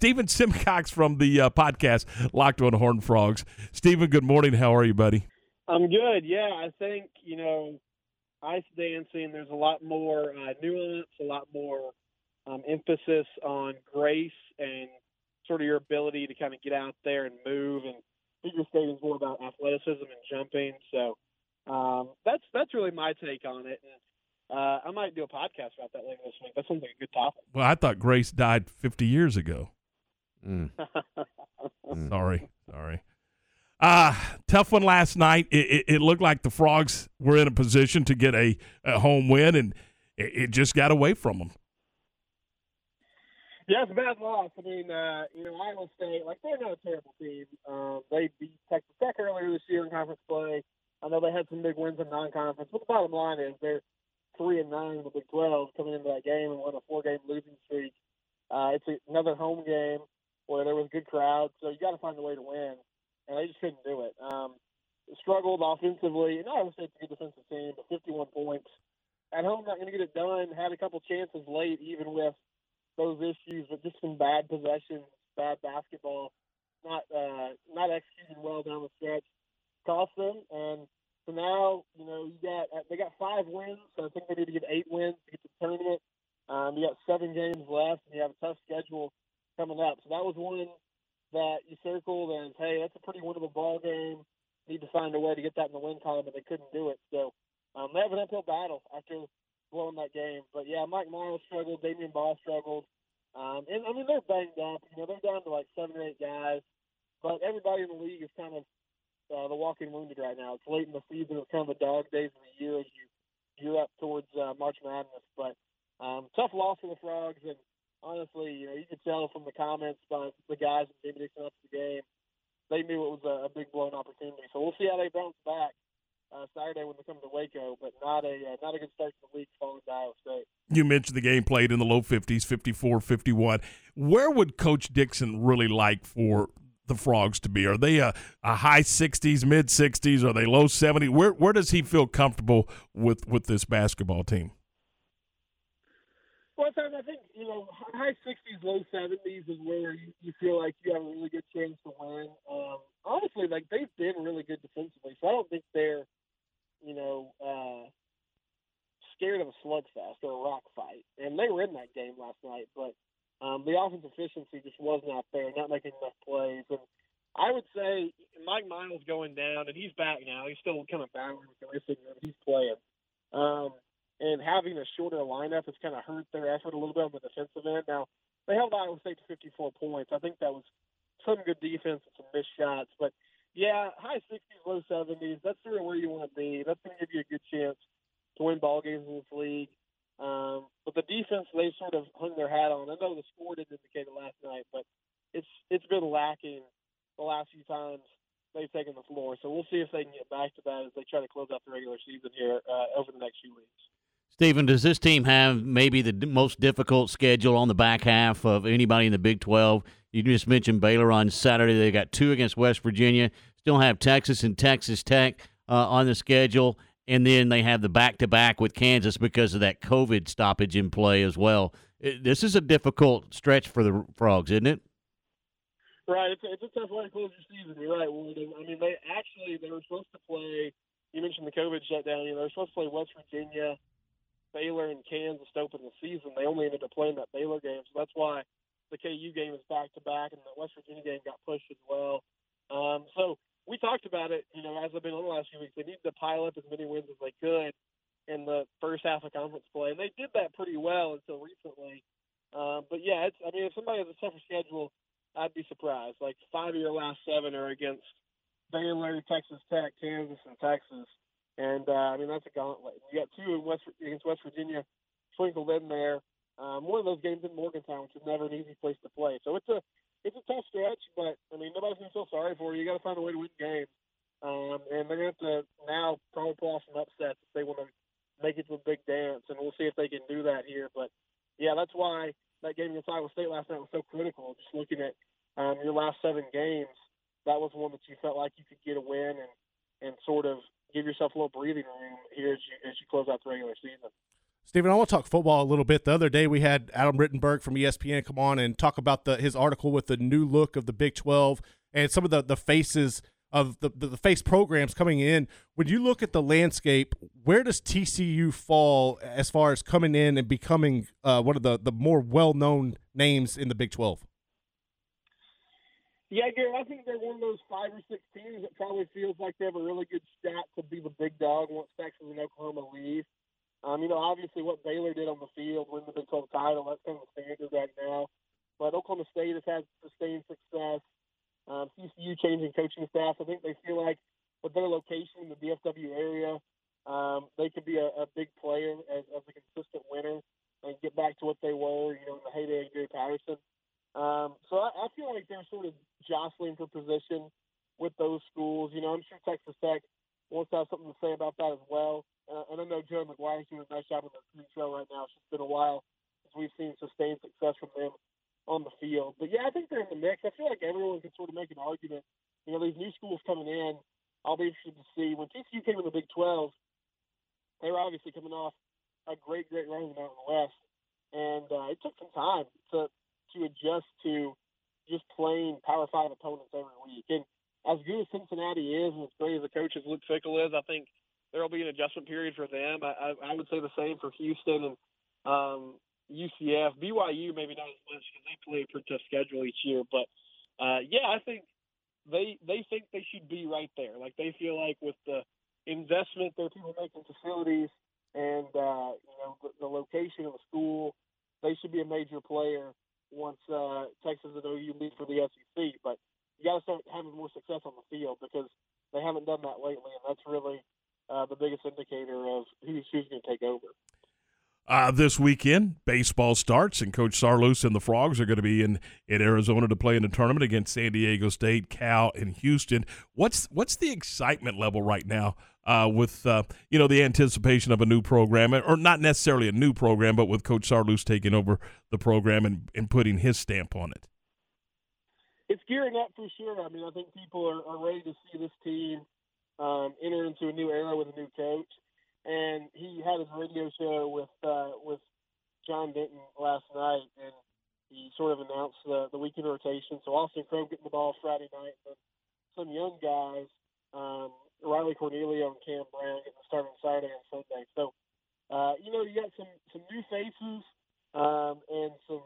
Stephen Simcox from the uh, podcast Locked on Horn Frogs. Stephen, good morning. How are you, buddy? I'm good. Yeah, I think you know, ice dancing. There's a lot more uh, nuance, a lot more um, emphasis on grace and sort of your ability to kind of get out there and move. And figure skating is more about athleticism and jumping. So um, that's that's really my take on it. And uh, I might do a podcast about that later this week. That sounds like a good topic. Well, I thought Grace died 50 years ago. Mm. mm. Sorry, sorry. Uh, tough one last night. It, it, it, looked like the Frogs were in a position to get a, a home win, and it, it, just got away from them. Yeah, it's a bad loss. I mean, uh, you know, Iowa State, like, they're not a terrible team. Um, they beat Texas Tech earlier this year in conference play. I know they had some big wins in non-conference, but the bottom line is they're three and nine in the Big 12 coming into that game and won a four-game losing streak. Uh, it's a, another home game where there was a good crowd, so you got to find a way to win and they just couldn't do it. Um, struggled offensively, and Iowa State's a good defensive team, but 51 points at home, not going to get it done. Had a couple chances late, even with those issues, but just some bad possessions, bad basketball, not uh, not executing well down the stretch, cost them. And so now, you know, you got they got five wins, so I think they need to get eight wins to get to the tournament. Um, you got seven games left, and you have a tough schedule coming up. So that was one that you circled as, hey, that's a pretty winnable ball game. Need to find a way to get that in the win column, but they couldn't do it. So um, they have an uphill battle after blowing that game. But yeah, Mike Miles struggled, Damion Baugh struggled, um, and I mean they're banged up. You know, they're down to like seven or eight guys, but everybody in the league is kind of uh, the walking wounded right now. It's late in the season. It's kind of the dog days of the year as you gear up towards uh, March Madness. But um, tough loss for the Frogs, and honestly, you know, you could tell from the comments by the guys in Jamie Dixon after the game, they knew it was a big blown opportunity. So we'll see how they bounce back uh, Saturday when they come to Waco, but not a uh, not a good start to the week to Iowa State. You mentioned the game played in the low 50s, 54, 51. Where would Coach Dixon really like for the Frogs to be? Are they a, a high 60s, mid 60s? Are they low 70s? Where where does he feel comfortable with with this basketball team? Well, I think you know high sixties, low seventies is where you, you feel like you have a really good chance to win. Um, honestly, like they've been really good defensively, so I don't think they're you know uh, scared of a slugfest or a rock fight. And they were in that game last night, but um, the offensive efficiency just wasn't there, not making enough plays. And I would say Mike Miles going down, and he's back now. He's still kind of battling with the wrist He's playing. Um, and having a shorter lineup has kind of hurt their effort a little bit on the defensive end. Now, they held Iowa State to 54 points. I think that was some good defense and some missed shots. But, yeah, high 60s, low 70s, that's sort of where you want to be. That's going to give you a good chance to win ball games in this league. Um, but the defense, they sort of hung their hat on. I know the score didn't indicate it last night, but it's it's been lacking the last few times they've taken the floor. So we'll see if they can get back to that as they try to close out the regular season here uh, over the next few weeks. Stephen, does this team have maybe the most difficult schedule on the back half of anybody in the Big 12? You just mentioned Baylor on Saturday. They got two against West Virginia. Still have Texas and Texas Tech uh, on the schedule. And then they have the back to back with Kansas because of that COVID stoppage in play as well. This is a difficult stretch for the Frogs, isn't it? Right. It's it's a tough way to close your season. You're right. Well, I mean, they actually they were supposed to play. You mentioned the COVID shutdown. You know, they were supposed to play West Virginia Baylor and Kansas to open the season. They only ended up playing that Baylor game, so that's why the KU game is back to back, and the West Virginia game got pushed as well. Um, so we talked about it, you know, as I've been on the last few weeks. They needed to pile up as many wins as they could in the first half of conference play, and they did that pretty well until recently. Um, but yeah, it's, I mean, if somebody has a tougher schedule, I'd be surprised. Like five of your last seven are against Baylor, Texas Tech, Kansas, and Texas. And uh, I mean that's a gauntlet. You got two in West against West Virginia sprinkled in there. Um, one of those games in Morgantown, which is never an easy place to play. So it's a it's a tough stretch, but I mean nobody's gonna feel sorry for you. You got to find a way to win games, um, and they're gonna have to now probably pull off some upsets if they want to make it to a big dance. And we'll see if they can do that here. But yeah, that's why that game against Iowa State last night was so critical. Just looking at um, your last seven games, that was one that you felt like you could get a win and and sort of give yourself a little breathing room here as you as you close out the regular season. Stephen, I want to talk football a little bit. The other day, we had Adam Rittenberg from ESPN come on and talk about the his article with the new look of the Big 12 and some of the, the faces of the, the, the face programs coming in. When you look at the landscape, where does TCU fall as far as coming in and becoming uh, one of the, the more well known names in the Big 12? Yeah, Gary, I think they're one of those five or six teams that probably feels like they have a really good shot to be the big dog once Texas and Oklahoma leave. Um, you know, obviously what Baylor did on the field, win the Big 12 title, that's kind of the standard right now. But Oklahoma State has had sustained success. Um, TCU changing coaching staff. I think they feel like with their location in the DFW area, um, they could be a, a big player as, as a consistent winner and get back to what they were, you know, in the heyday of Gary Patterson. Um, so I, I feel like they're sort of jostling for position with those schools. You know, I'm sure Texas Tech wants to have something to say about that as well. Uh, and I know Joe McGuire's doing a nice job on the show right now. It's just been a while since we've seen sustained success from them on the field. But yeah, I think they're in the mix. I feel like everyone can sort of make an argument. You know, these new schools coming in, I'll be interested to see. When TCU came in the Big 12, they were obviously coming off a great, great run in the Mountain West. And uh, it took some time to to adjust to just playing Power Five opponents every week. And as good as Cincinnati is, as great as the coach as Luke Fickell is, I think there will be an adjustment period for them. I, I, I would say the same for Houston and um, UCF, BYU maybe not as much because they play a pretty tough schedule each year. But uh, yeah, I think they they think they should be right there. Like they feel like with the investment that people make in facilities and uh, you know the, the location of the school, they should be a major player once uh, Texas and OU leave for the SEC. But you got to start having more success on the field because they haven't done that lately, and that's really uh, the biggest indicator of who's who's going to take over. Uh, this weekend, baseball starts, and Coach Saarloos and the Frogs are going to be in, in Arizona to play in a tournament against San Diego State, Cal, and Houston. What's what's the excitement level right now uh, with uh, you know the anticipation of a new program, or not necessarily a new program, but with Coach Saarloos taking over the program and, and putting his stamp on it? It's gearing up for sure. I mean, I think people are, are ready to see this team um, enter into a new era with a new coach and he had his radio show with uh, with John Denton last night, and he sort of announced the, the weekend rotation. So Austin Krob getting the ball Friday night, some young guys, um, Riley Cornelio and Cam Brown getting the start on Saturday and Sunday. So, uh, you know, you got some some new faces um, and some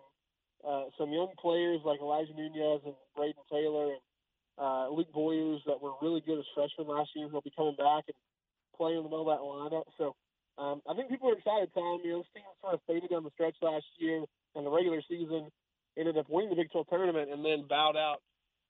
uh, some young players like Elijah Nunez and Brayden Taylor and uh, Luke Boyers that were really good as freshmen last year. They'll be coming back and playing in the middle of that lineup. So um, I think people are excited, Tom. You know, this team sort of faded down the stretch last year in the regular season, ended up winning the Big 12 tournament, and then bowed out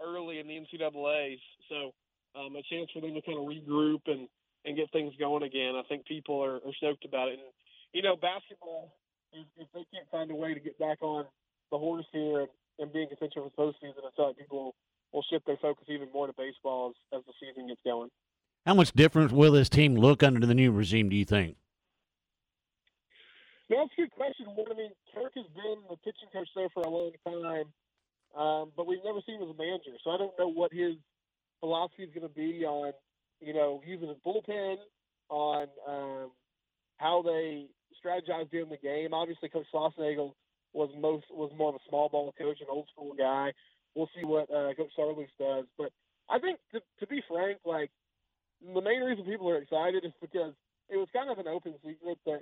early in the NCAA's. So um, a chance for them to kind of regroup and, and get things going again. I think people are, are stoked about it. And, you know, basketball, if, if they can't find a way to get back on the horse here and, and be in contention for the postseason, I feel like people will shift their focus even more to baseball as, as the season gets going. How much different will this team look under the new regime, do you think? That's a good question. I mean, Kirk has been the pitching coach there for a long time, um, but we've never seen him as a manager. So I don't know what his philosophy is going to be on, you know, using his bullpen, on um, how they strategize during the game. Obviously, Coach Schlossnagle was most was more of a small ball coach, an old school guy. We'll see what uh, Coach Saarloos does, but I think to, to be frank, like the main reason people are excited is because it was kind of an open secret that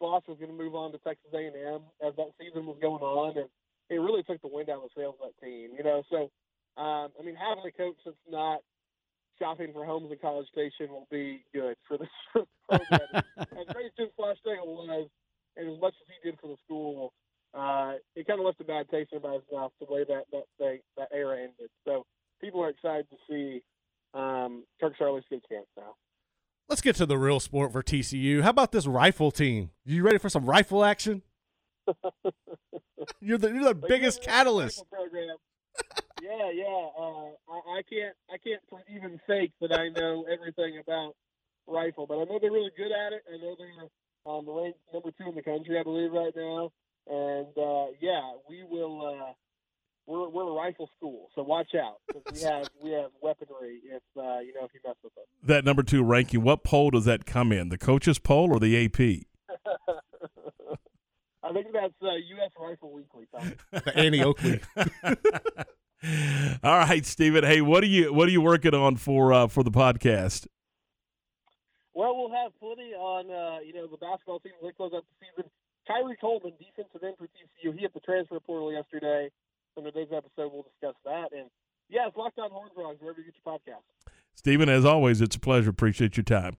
Schloss was going to move on to Texas A&M as that season was going on, and it really took the wind out of the sails of that team. You know, so um, I mean, having a coach that's not shopping for homes in College Station will be good for this program. as great as Schloss was, and as much as he did for the school, uh, it kind of left a bad taste in everybody's mouth the way that that they, that era ended. So people are excited to see um, Kirk Saarloos good chance now. Let's get to the real sport for TCU. How about this rifle team? You ready for some rifle action? you're the you're the biggest catalyst. yeah, yeah. Uh, I, I, can't I can't even fake that I know everything about rifle, but I know they're really good at it. I know they're um, ranked number two in the country, I believe, right now. And uh, yeah, we will. Uh, we're we're a rifle school, so watch out because we have we have weaponry if uh, you know if you mess with us. That number two ranking, what poll does that come in? The coaches poll or the AP? I think that's uh, U.S. Rifle Weekly. Tom. Annie Oakley. All right, Stephen. Hey, what are you what are you working on for uh, for the podcast? Well, we'll have plenty on, uh, you know, the basketball season. They close out the season. Khari Coleman, defensive end for TCU. He hit the transfer portal yesterday. In today's episode, we'll discuss that. And, yeah, it's Locked On Horns Frogs, wherever you get your podcast. Stephen, as always, it's a pleasure. Appreciate your time.